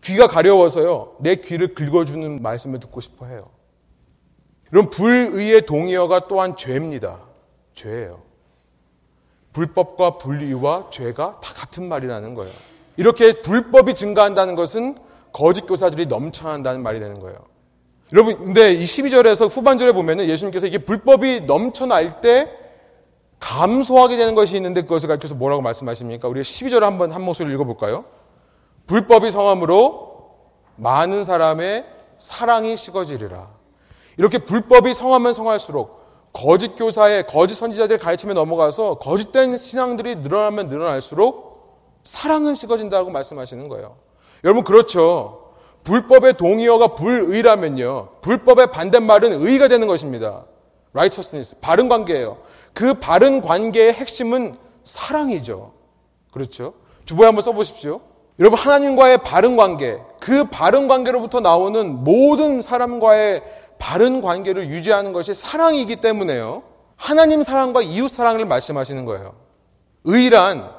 귀가 가려워서요. 내 귀를 긁어주는 말씀을 듣고 싶어 해요. 이런 불의의 동의어가 또한 죄입니다. 죄예요. 불법과 불의와 죄가 다 같은 말이라는 거예요. 이렇게 불법이 증가한다는 것은 거짓 교사들이 넘쳐난다는 말이 되는 거예요. 여러분, 근데 이 12절에서 후반절에 보면은 예수님께서 이게 불법이 넘쳐날 때 감소하게 되는 것이 있는데 그것을 가르쳐서 뭐라고 말씀하십니까? 우리가 12절을 한번 한 목소리를 읽어볼까요? 불법이 성함으로 많은 사람의 사랑이 식어지리라. 이렇게 불법이 성하면 성할수록 거짓 교사의 거짓 선지자들의 가르침에 넘어가서 거짓된 신앙들이 늘어나면 늘어날수록 사랑은 식어진다고 말씀하시는 거예요. 여러분 그렇죠. 불법의 동의어가 불의라면요. 불법의 반대말은 의가 되는 것입니다. righteousness, 바른 관계예요. 그 바른 관계의 핵심은 사랑이죠. 그렇죠? 주보에 한번 써보십시오. 여러분 하나님과의 바른 관계, 그 바른 관계로부터 나오는 모든 사람과의 바른 관계를 유지하는 것이 사랑이기 때문에요. 하나님 사랑과 이웃 사랑을 말씀하시는 거예요. 의란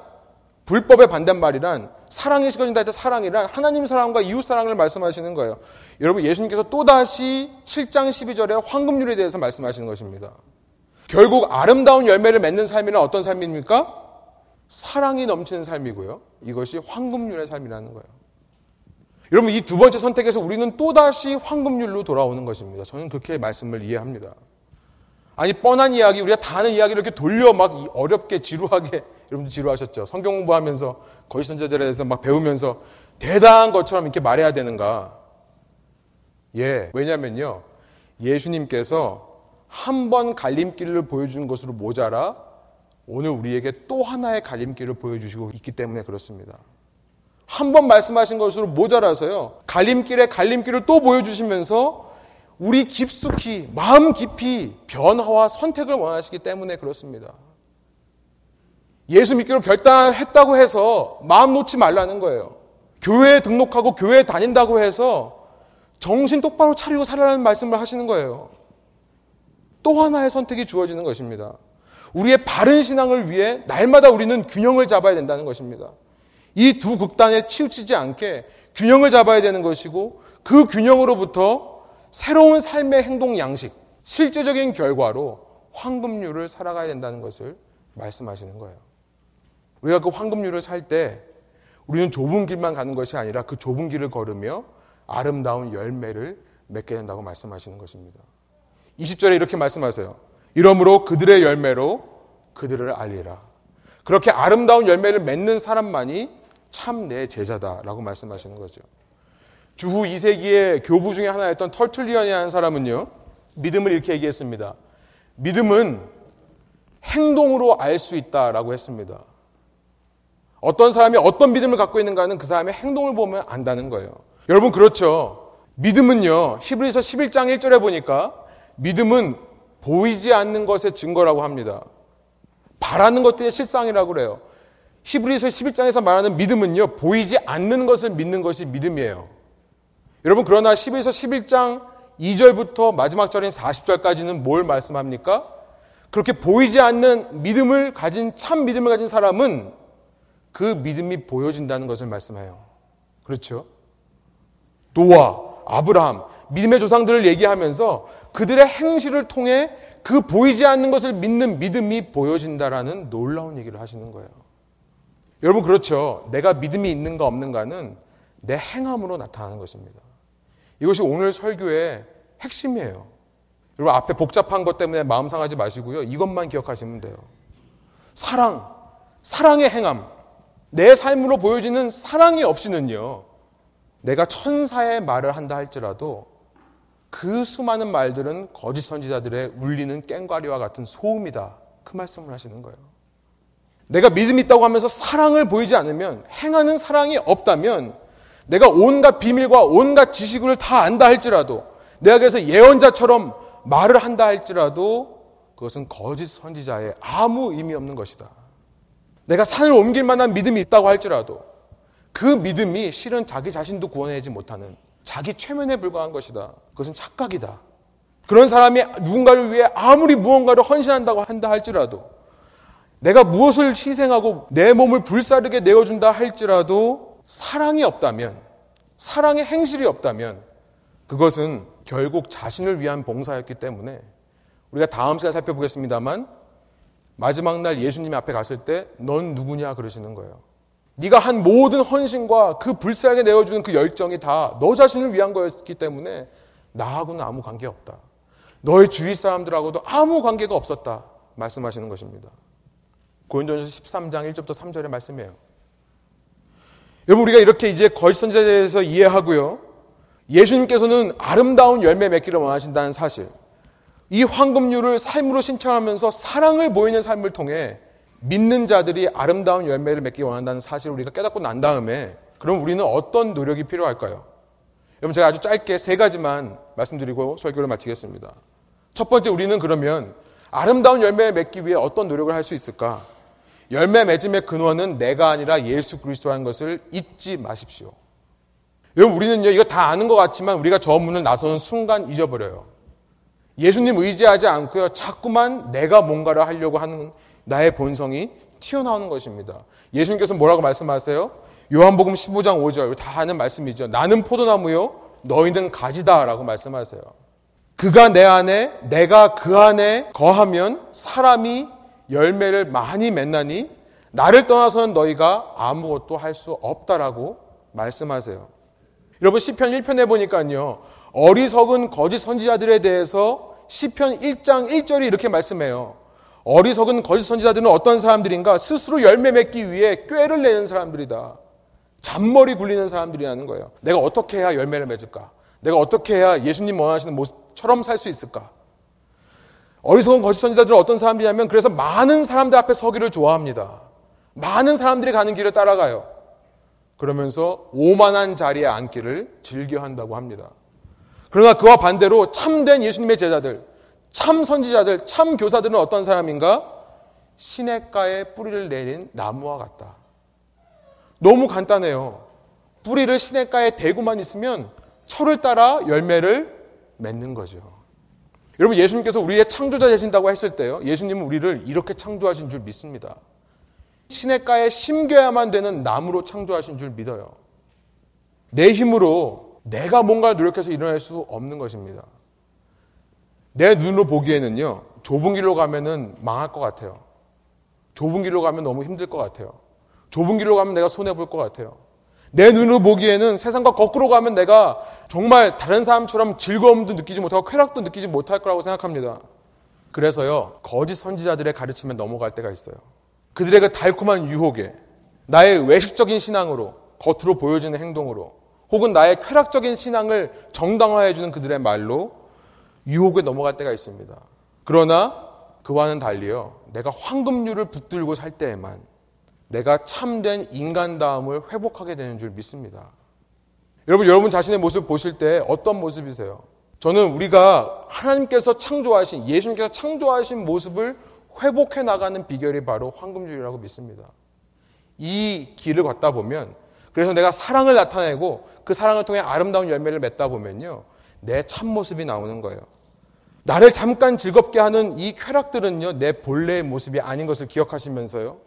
불법의 반대말이란 사랑이 식어진다 할때 사랑이란 하나님 사랑과 이웃 사랑을 말씀하시는 거예요. 여러분 예수님께서 또다시 7장 12절에 황금률에 대해서 말씀하시는 것입니다. 결국 아름다운 열매를 맺는 삶이란 어떤 삶입니까? 사랑이 넘치는 삶이고요. 이것이 황금률의 삶이라는 거예요. 여러분 이 두 번째 선택에서 우리는 또다시 황금률로 돌아오는 것입니다. 저는 그렇게 말씀을 이해합니다. 아니 뻔한 이야기 우리가 다 아는 이야기를 이렇게 돌려 막 어렵게 지루하게 여러분 지루하셨죠. 성경 공부하면서 거짓 선자들에 대해서 막 배우면서 대단한 것처럼 이렇게 말해야 되는가? 예. 왜냐면요. 예수님께서 한 번 갈림길을 보여준 것으로 모자라 오늘 우리에게 또 하나의 갈림길을 보여주시고 있기 때문에 그렇습니다. 한 번 말씀하신 것으로 모자라서요. 갈림길에 갈림길을 또 보여주시면서 우리 깊숙이, 마음 깊이 변화와 선택을 원하시기 때문에 그렇습니다. 예수 믿기로 결단했다고 해서 마음 놓지 말라는 거예요. 교회에 등록하고 교회에 다닌다고 해서 정신 똑바로 차리고 살아라는 말씀을 하시는 거예요. 또 하나의 선택이 주어지는 것입니다. 우리의 바른 신앙을 위해 날마다 우리는 균형을 잡아야 된다는 것입니다. 이 두 극단에 치우치지 않게 균형을 잡아야 되는 것이고 그 균형으로부터 새로운 삶의 행동 양식, 실제적인 결과로 황금률을 살아가야 된다는 것을 말씀하시는 거예요. 우리가 그 황금률을 살 때 우리는 좁은 길만 가는 것이 아니라 그 좁은 길을 걸으며 아름다운 열매를 맺게 된다고 말씀하시는 것입니다. 20절에 이렇게 말씀하세요. 이러므로 그들의 열매로 그들을 알리라. 그렇게 아름다운 열매를 맺는 사람만이 참 내 제자다라고 말씀하시는 거죠. 주후 2세기의 교부 중에 하나였던 털툴리언이라는 사람은요, 믿음을 이렇게 얘기했습니다. 믿음은 행동으로 알 수 있다라고 했습니다. 어떤 사람이 어떤 믿음을 갖고 있는가는 그 사람의 행동을 보면 안다는 거예요. 여러분, 그렇죠. 믿음은요, 히브리서 11장 1절에 보니까 믿음은 보이지 않는 것의 증거라고 합니다. 바라는 것들의 실상이라고 그래요. 히브리서 11장에서 말하는 믿음은요, 보이지 않는 것을 믿는 것이 믿음이에요. 여러분, 그러나 11서 11장 2절부터 마지막 절인 40절까지는 뭘 말씀합니까? 그렇게 보이지 않는 믿음을 가진, 참 믿음을 가진 사람은 그 믿음이 보여진다는 것을 말씀해요. 그렇죠? 노아, 아브라함, 믿음의 조상들을 얘기하면서 그들의 행실을 통해 그 보이지 않는 것을 믿는 믿음이 보여진다라는 놀라운 얘기를 하시는 거예요. 여러분 그렇죠. 내가 믿음이 있는가 없는가는 내 행함으로 나타나는 것입니다. 이것이 오늘 설교의 핵심이에요. 여러분 앞에 복잡한 것 때문에 마음 상하지 마시고요. 이것만 기억하시면 돼요. 사랑, 사랑의 행함. 내 삶으로 보여지는 사랑이 없이는요. 내가 천사의 말을 한다 할지라도 그 수많은 말들은 거짓 선지자들의 울리는 깽과리와 같은 소음이다. 그 말씀을 하시는 거예요. 내가 믿음이 있다고 하면서 사랑을 보이지 않으면 행하는 사랑이 없다면 내가 온갖 비밀과 온갖 지식을 다 안다 할지라도 내가 그래서 예언자처럼 말을 한다 할지라도 그것은 거짓 선지자의 아무 의미 없는 것이다. 내가 산을 옮길 만한 믿음이 있다고 할지라도 그 믿음이 실은 자기 자신도 구원하지 못하는 자기 최면에 불과한 것이다. 그것은 착각이다. 그런 사람이 누군가를 위해 아무리 무언가를 헌신한다고 한다 할지라도 내가 무엇을 희생하고 내 몸을 불사르게 내어준다 할지라도 사랑이 없다면 사랑의 행실이 없다면 그것은 결국 자신을 위한 봉사였기 때문에 우리가 다음 시간에 살펴보겠습니다만 마지막 날 예수님 앞에 갔을 때 넌 누구냐 그러시는 거예요. 네가 한 모든 헌신과 그 불쌍하게 내어주는 그 열정이 다 너 자신을 위한 거였기 때문에 나하고는 아무 관계 없다. 너의 주위 사람들하고도 아무 관계가 없었다. 말씀하시는 것입니다. 고린도전서 13장 1절부터 3절의 말씀이에요. 여러분 우리가 이렇게 이제 거짓 선지자에 대해서 이해하고요. 예수님께서는 아름다운 열매 맺기를 원하신다는 사실. 이 황금률을 삶으로 신청하면서 사랑을 보이는 삶을 통해 믿는 자들이 아름다운 열매를 맺기 원한다는 사실을 우리가 깨닫고 난 다음에 그럼 우리는 어떤 노력이 필요할까요? 여러분 제가 아주 짧게 세 가지만 말씀드리고 설교를 마치겠습니다. 첫 번째 우리는 그러면 아름다운 열매를 맺기 위해 어떤 노력을 할 수 있을까? 열매 맺음의 근원은 내가 아니라 예수 그리스도라는 것을 잊지 마십시오. 여러분 우리는요 이거 다 아는 것 같지만 우리가 저 문을 나서는 순간 잊어버려요. 예수님 의지하지 않고요 자꾸만 내가 뭔가를 하려고 하는 나의 본성이 튀어나오는 것입니다. 예수님께서 뭐라고 말씀하세요? 요한복음 15장 5절 다 아는 말씀이죠. 나는 포도나무요 너희는 가지다라고 말씀하세요. 그가 내 안에 내가 그 안에 거하면 사람이 열매를 많이 맺나니 나를 떠나서는 너희가 아무것도 할 수 없다라고 말씀하세요. 여러분 시편 1편에 보니까요. 어리석은 거짓 선지자들에 대해서 시편 1장 1절이 이렇게 말씀해요. 어리석은 거짓 선지자들은 어떤 사람들인가? 스스로 열매 맺기 위해 꾀를 내는 사람들이다. 잔머리 굴리는 사람들이라는 거예요. 내가 어떻게 해야 열매를 맺을까? 내가 어떻게 해야 예수님 원하시는 모습처럼 살 수 있을까? 어리석은 거짓 선지자들은 어떤 사람들이냐면 그래서 많은 사람들 앞에 서기를 좋아합니다. 많은 사람들이 가는 길을 따라가요. 그러면서 오만한 자리에 앉기를 즐겨 한다고 합니다. 그러나 그와 반대로 참된 예수님의 제자들, 참 선지자들, 참 교사들은 어떤 사람인가? 시냇가에 뿌리를 내린 나무와 같다. 너무 간단해요. 뿌리를 시냇가에 대고만 있으면 철을 따라 열매를 맺는 거죠. 여러분 예수님께서 우리의 창조자 되신다고 했을 때요. 예수님은 우리를 이렇게 창조하신 줄 믿습니다. 시냇가에 심겨야만 되는 나무로 창조하신 줄 믿어요. 내 힘으로 내가 뭔가 노력해서 일어날 수 없는 것입니다. 내 눈으로 보기에는요, 좁은 길로 가면은 망할 것 같아요. 좁은 길로 가면 너무 힘들 것 같아요. 좁은 길로 가면 내가 손해 볼 것 같아요. 내 눈으로 보기에는 세상과 거꾸로 가면 내가 정말 다른 사람처럼 즐거움도 느끼지 못하고 쾌락도 느끼지 못할 거라고 생각합니다. 그래서요, 거짓 선지자들의 가르침에 넘어갈 때가 있어요. 그들의 그 달콤한 유혹에 나의 외식적인 신앙으로 겉으로 보여지는 행동으로 혹은 나의 쾌락적인 신앙을 정당화해주는 그들의 말로 유혹에 넘어갈 때가 있습니다. 그러나 그와는 달리요. 내가 황금률을 붙들고 살 때에만 내가 참된 인간다움을 회복하게 되는 줄 믿습니다. 여러분, 여러분 자신의 모습 보실 때 어떤 모습이세요? 저는 우리가 하나님께서 창조하신, 예수님께서 창조하신 모습을 회복해 나가는 비결이 바로 황금줄이라고 믿습니다. 이 길을 걷다 보면 그래서 내가 사랑을 나타내고 그 사랑을 통해 아름다운 열매를 맺다 보면요. 내 참모습이 나오는 거예요. 나를 잠깐 즐겁게 하는 이 쾌락들은요. 내 본래의 모습이 아닌 것을 기억하시면서요.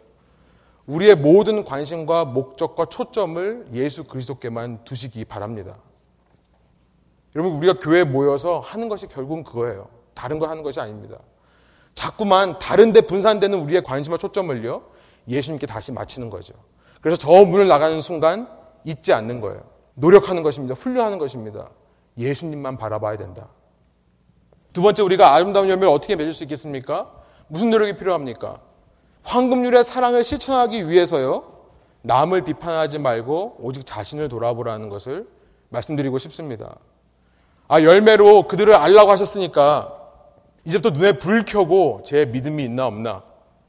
우리의 모든 관심과 목적과 초점을 예수 그리스도께만 두시기 바랍니다. 여러분 우리가 교회에 모여서 하는 것이 결국은 그거예요. 다른 거 하는 것이 아닙니다. 자꾸만 다른 데 분산되는 우리의 관심과 초점을요. 예수님께 다시 맞추는 거죠. 그래서 저 문을 나가는 순간 잊지 않는 거예요. 노력하는 것입니다. 훈련하는 것입니다. 예수님만 바라봐야 된다. 두 번째 우리가 아름다운 열매를 어떻게 맺을 수 있겠습니까? 무슨 노력이 필요합니까? 황금률의 사랑을 실천하기 위해서요. 남을 비판하지 말고 오직 자신을 돌아보라는 것을 말씀드리고 싶습니다. 아, 열매로 그들을 알라고 하셨으니까 이제부터 눈에 불 켜고 제 믿음이 있나 없나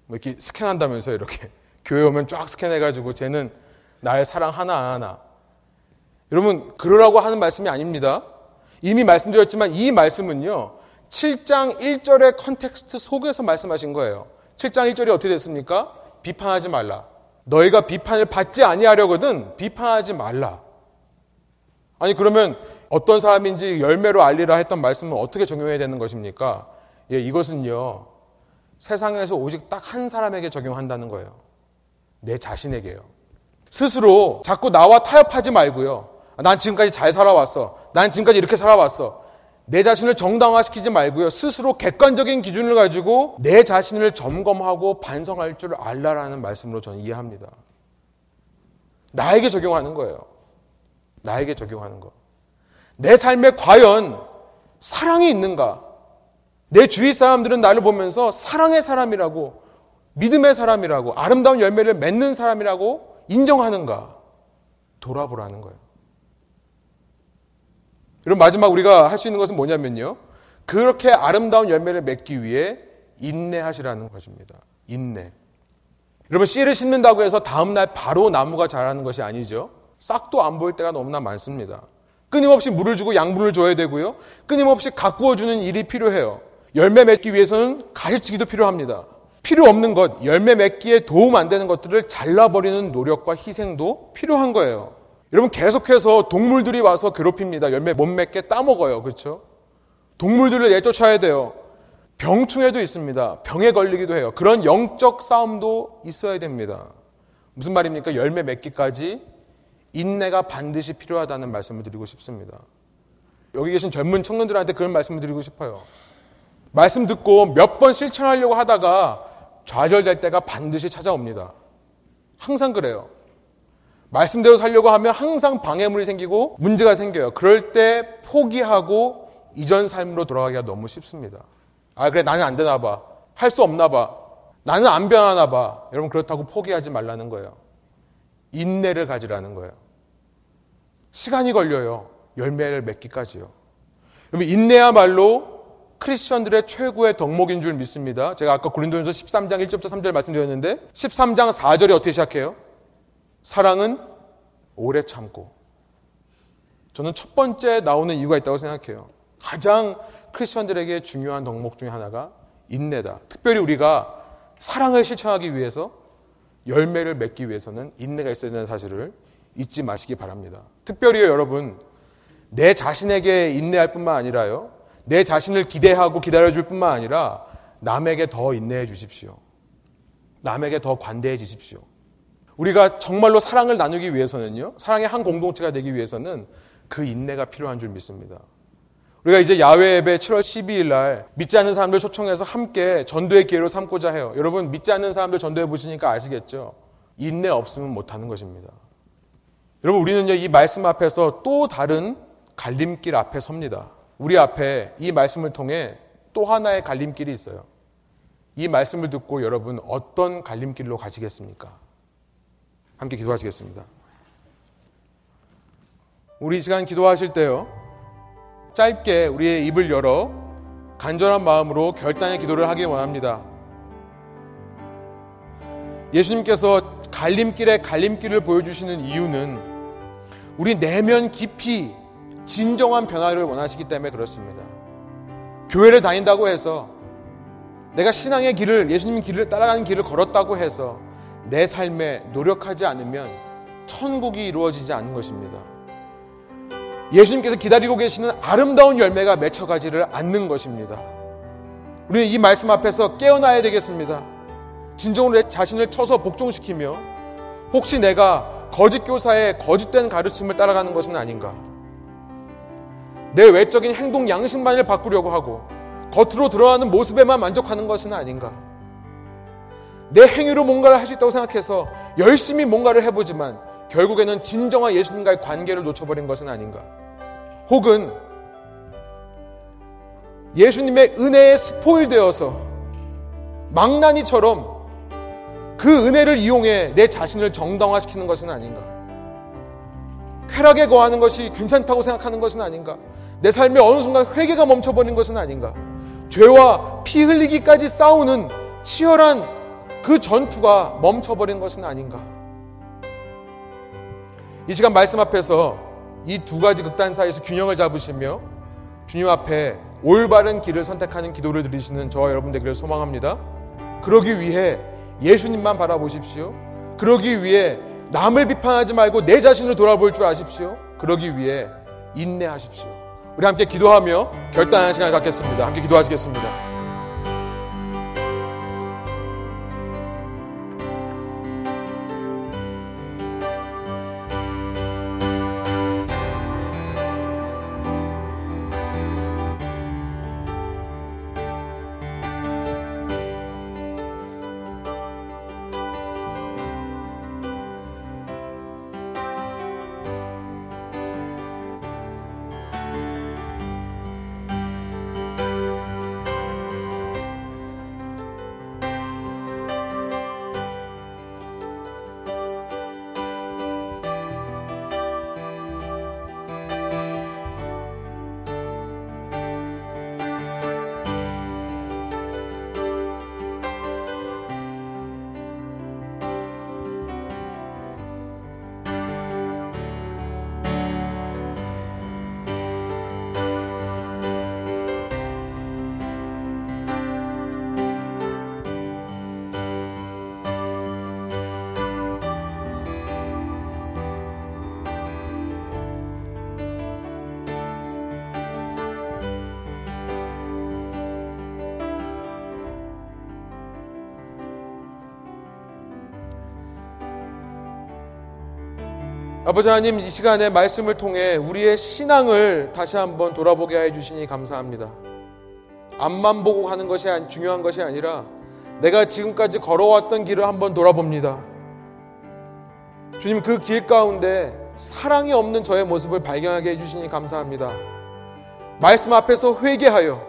뭐 이렇게 스캔한다면서 이렇게 교회 오면 쫙 스캔해가지고 쟤는 나의 사랑 하나 안 하나. 여러분 그러라고 하는 말씀이 아닙니다. 이미 말씀드렸지만 이 말씀은요 7장 1절의 context 속에서 말씀하신 거예요. 7장 1절이 어떻게 됐습니까? 비판하지 말라. 너희가 비판을 받지 아니하려거든 비판하지 말라. 아니 그러면 어떤 사람인지 열매로 알리라 했던 말씀은 어떻게 적용해야 되는 것입니까? 예, 이것은요. 세상에서 오직 딱 한 사람에게 적용한다는 거예요. 내 자신에게요. 스스로 자꾸 나와 타협하지 말고요. 난 지금까지 잘 살아왔어. 난 지금까지 이렇게 살아왔어. 내 자신을 정당화시키지 말고요. 스스로 객관적인 기준을 가지고 내 자신을 점검하고 반성할 줄 알라라는 말씀으로 저는 이해합니다. 나에게 적용하는 거예요. 나에게 적용하는 거. 내 삶에 과연 사랑이 있는가? 내 주위 사람들은 나를 보면서 사랑의 사람이라고, 믿음의 사람이라고, 아름다운 열매를 맺는 사람이라고 인정하는가? 돌아보라는 거예요. 그럼 마지막 우리가 할 수 있는 것은 뭐냐면요. 그렇게 아름다운 열매를 맺기 위해 인내하시라는 것입니다. 인내. 여러분, 씨를 심는다고 해서 다음 날 바로 나무가 자라는 것이 아니죠. 싹도 안 보일 때가 너무나 많습니다. 끊임없이 물을 주고 양분을 줘야 되고요. 끊임없이 가꾸어 주는 일이 필요해요. 열매 맺기 위해서는 가시치기도 필요합니다. 필요 없는 것, 열매 맺기에 도움 안 되는 것들을 잘라버리는 노력과 희생도 필요한 거예요. 여러분 계속해서 동물들이 와서 괴롭힙니다. 열매 못 맺게 따먹어요. 그렇죠? 동물들을 내쫓아야 돼요. 병충해도 있습니다. 병에 걸리기도 해요. 그런 영적 싸움도 있어야 됩니다. 무슨 말입니까? 열매 맺기까지 인내가 반드시 필요하다는 말씀을 드리고 싶습니다. 여기 계신 젊은 청년들한테 그런 말씀을 드리고 싶어요. 말씀 듣고 몇 번 실천하려고 하다가 좌절될 때가 반드시 찾아옵니다. 항상 그래요. 말씀대로 살려고 하면 항상 방해물이 생기고 문제가 생겨요. 그럴 때 포기하고 이전 삶으로 돌아가기가 너무 쉽습니다. 아, 그래, 나는 안 되나 봐. 할 수 없나 봐. 나는 안 변하나 봐. 여러분, 그렇다고 포기하지 말라는 거예요. 인내를 가지라는 거예요. 시간이 걸려요. 열매를 맺기까지요. 여러분, 인내야말로 크리스천들의 최고의 덕목인 줄 믿습니다. 제가 아까 고린도전서 13장 1절부터 3절 말씀드렸는데 13장 4절이 어떻게 시작해요? 사랑은 오래 참고. 저는 첫 번째 나오는 이유가 있다고 생각해요. 가장 크리스천들에게 중요한 덕목 중에 하나가 인내다. 특별히 우리가 사랑을 실천하기 위해서 열매를 맺기 위해서는 인내가 있어야 되는 사실을 잊지 마시기 바랍니다. 특별히 여러분, 내 자신에게 인내할 뿐만 아니라요. 내 자신을 기대하고 기다려줄 뿐만 아니라 남에게 더 인내해 주십시오. 남에게 더 관대해 주십시오. 우리가 정말로 사랑을 나누기 위해서는요. 사랑의 한 공동체가 되기 위해서는 그 인내가 필요한 줄 믿습니다. 우리가 이제 야외 예배 7월 12일 날 믿지 않는 사람들 초청해서 함께 전도의 기회로 삼고자 해요. 여러분 믿지 않는 사람들 전도해 보시니까 아시겠죠? 인내 없으면 못하는 것입니다. 여러분 우리는요 이 말씀 앞에서 또 다른 갈림길 앞에 섭니다. 우리 앞에 이 말씀을 통해 또 하나의 갈림길이 있어요. 이 말씀을 듣고 여러분 어떤 갈림길로 가시겠습니까? 함께 기도하시겠습니다. 우리 시간 기도하실 때요. 짧게 우리의 입을 열어 간절한 마음으로 결단의 기도를 하기 원합니다. 예수님께서 갈림길에 갈림길을 보여주시는 이유는 우리 내면 깊이 진정한 변화를 원하시기 때문에 그렇습니다. 교회를 다닌다고 해서 내가 신앙의 길을 예수님 길을 따라가는 길을 걸었다고 해서 내 삶에 노력하지 않으면 천국이 이루어지지 않는 것입니다. 예수님께서 기다리고 계시는 아름다운 열매가 맺혀가지를 않는 것입니다. 우리는 이 말씀 앞에서 깨어나야 되겠습니다. 진정으로 내 자신을 쳐서 복종시키며 혹시 내가 거짓 교사의 거짓된 가르침을 따라가는 것은 아닌가? 내 외적인 행동 양식만을 바꾸려고 하고 겉으로 드러나는 모습에만 만족하는 것은 아닌가? 내 행위로 뭔가를 할 수 있다고 생각해서 열심히 뭔가를 해보지만 결국에는 진정한 예수님과의 관계를 놓쳐버린 것은 아닌가? 혹은 예수님의 은혜에 스포일되어서 망나니처럼 그 은혜를 이용해 내 자신을 정당화시키는 것은 아닌가? 쾌락에 거하는 것이 괜찮다고 생각하는 것은 아닌가? 내 삶에 어느 순간 회개가 멈춰버린 것은 아닌가? 죄와 피 흘리기까지 싸우는 치열한 그 전투가 멈춰버린 것은 아닌가? 이 시간 말씀 앞에서 이 두 가지 극단 사이에서 균형을 잡으시며 주님 앞에 올바른 길을 선택하는 기도를 드리시는 저와 여러분 되기를 소망합니다. 그러기 위해 예수님만 바라보십시오. 그러기 위해 남을 비판하지 말고 내 자신을 돌아볼 줄 아십시오. 그러기 위해 인내하십시오. 우리 함께 기도하며 결단하는 시간을 갖겠습니다. 함께 기도하시겠습니다. 아버지 하나님 이 시간에 말씀을 통해 우리의 신앙을 다시 한번 돌아보게 해 주시니 감사합니다. 앞만 보고 가는 것이 중요한 것이 아니라 내가 지금까지 걸어왔던 길을 한번 돌아봅니다. 주님 그 길 가운데 사랑이 없는 저의 모습을 발견하게 해 주시니 감사합니다. 말씀 앞에서 회개하여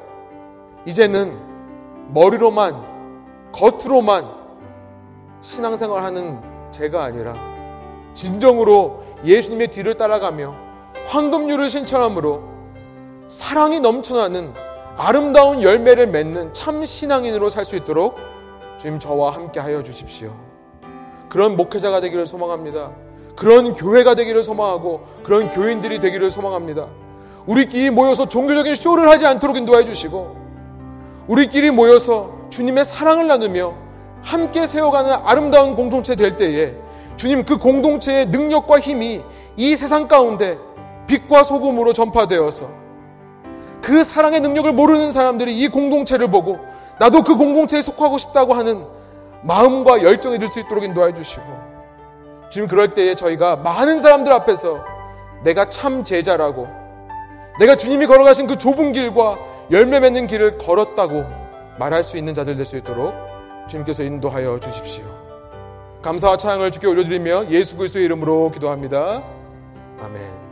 이제는 머리로만 겉으로만 신앙생활하는 제가 아니라 진정으로 예수님의 뒤를 따라가며 황금률을 신청함으로 사랑이 넘쳐나는 아름다운 열매를 맺는 참 신앙인으로 살 수 있도록 주님 저와 함께 하여 주십시오. 그런 목회자가 되기를 소망합니다. 그런 교회가 되기를 소망하고 그런 교인들이 되기를 소망합니다. 우리끼리 모여서 종교적인 쇼를 하지 않도록 인도해 주시고 우리끼리 모여서 주님의 사랑을 나누며 함께 세워가는 아름다운 공동체 될 때에 주님 그 공동체의 능력과 힘이 이 세상 가운데 빛과 소금으로 전파되어서 그 사랑의 능력을 모르는 사람들이 이 공동체를 보고 나도 그 공동체에 속하고 싶다고 하는 마음과 열정이 들 수 있도록 인도해 주시고 지금 그럴 때에 저희가 많은 사람들 앞에서 내가 참 제자라고 내가 주님이 걸어가신 그 좁은 길과 열매 맺는 길을 걸었다고 말할 수 있는 자들 될 수 있도록 주님께서 인도하여 주십시오. 감사와 찬양을 주께 올려드리며 예수 그리스도의 이름으로 기도합니다. 아멘.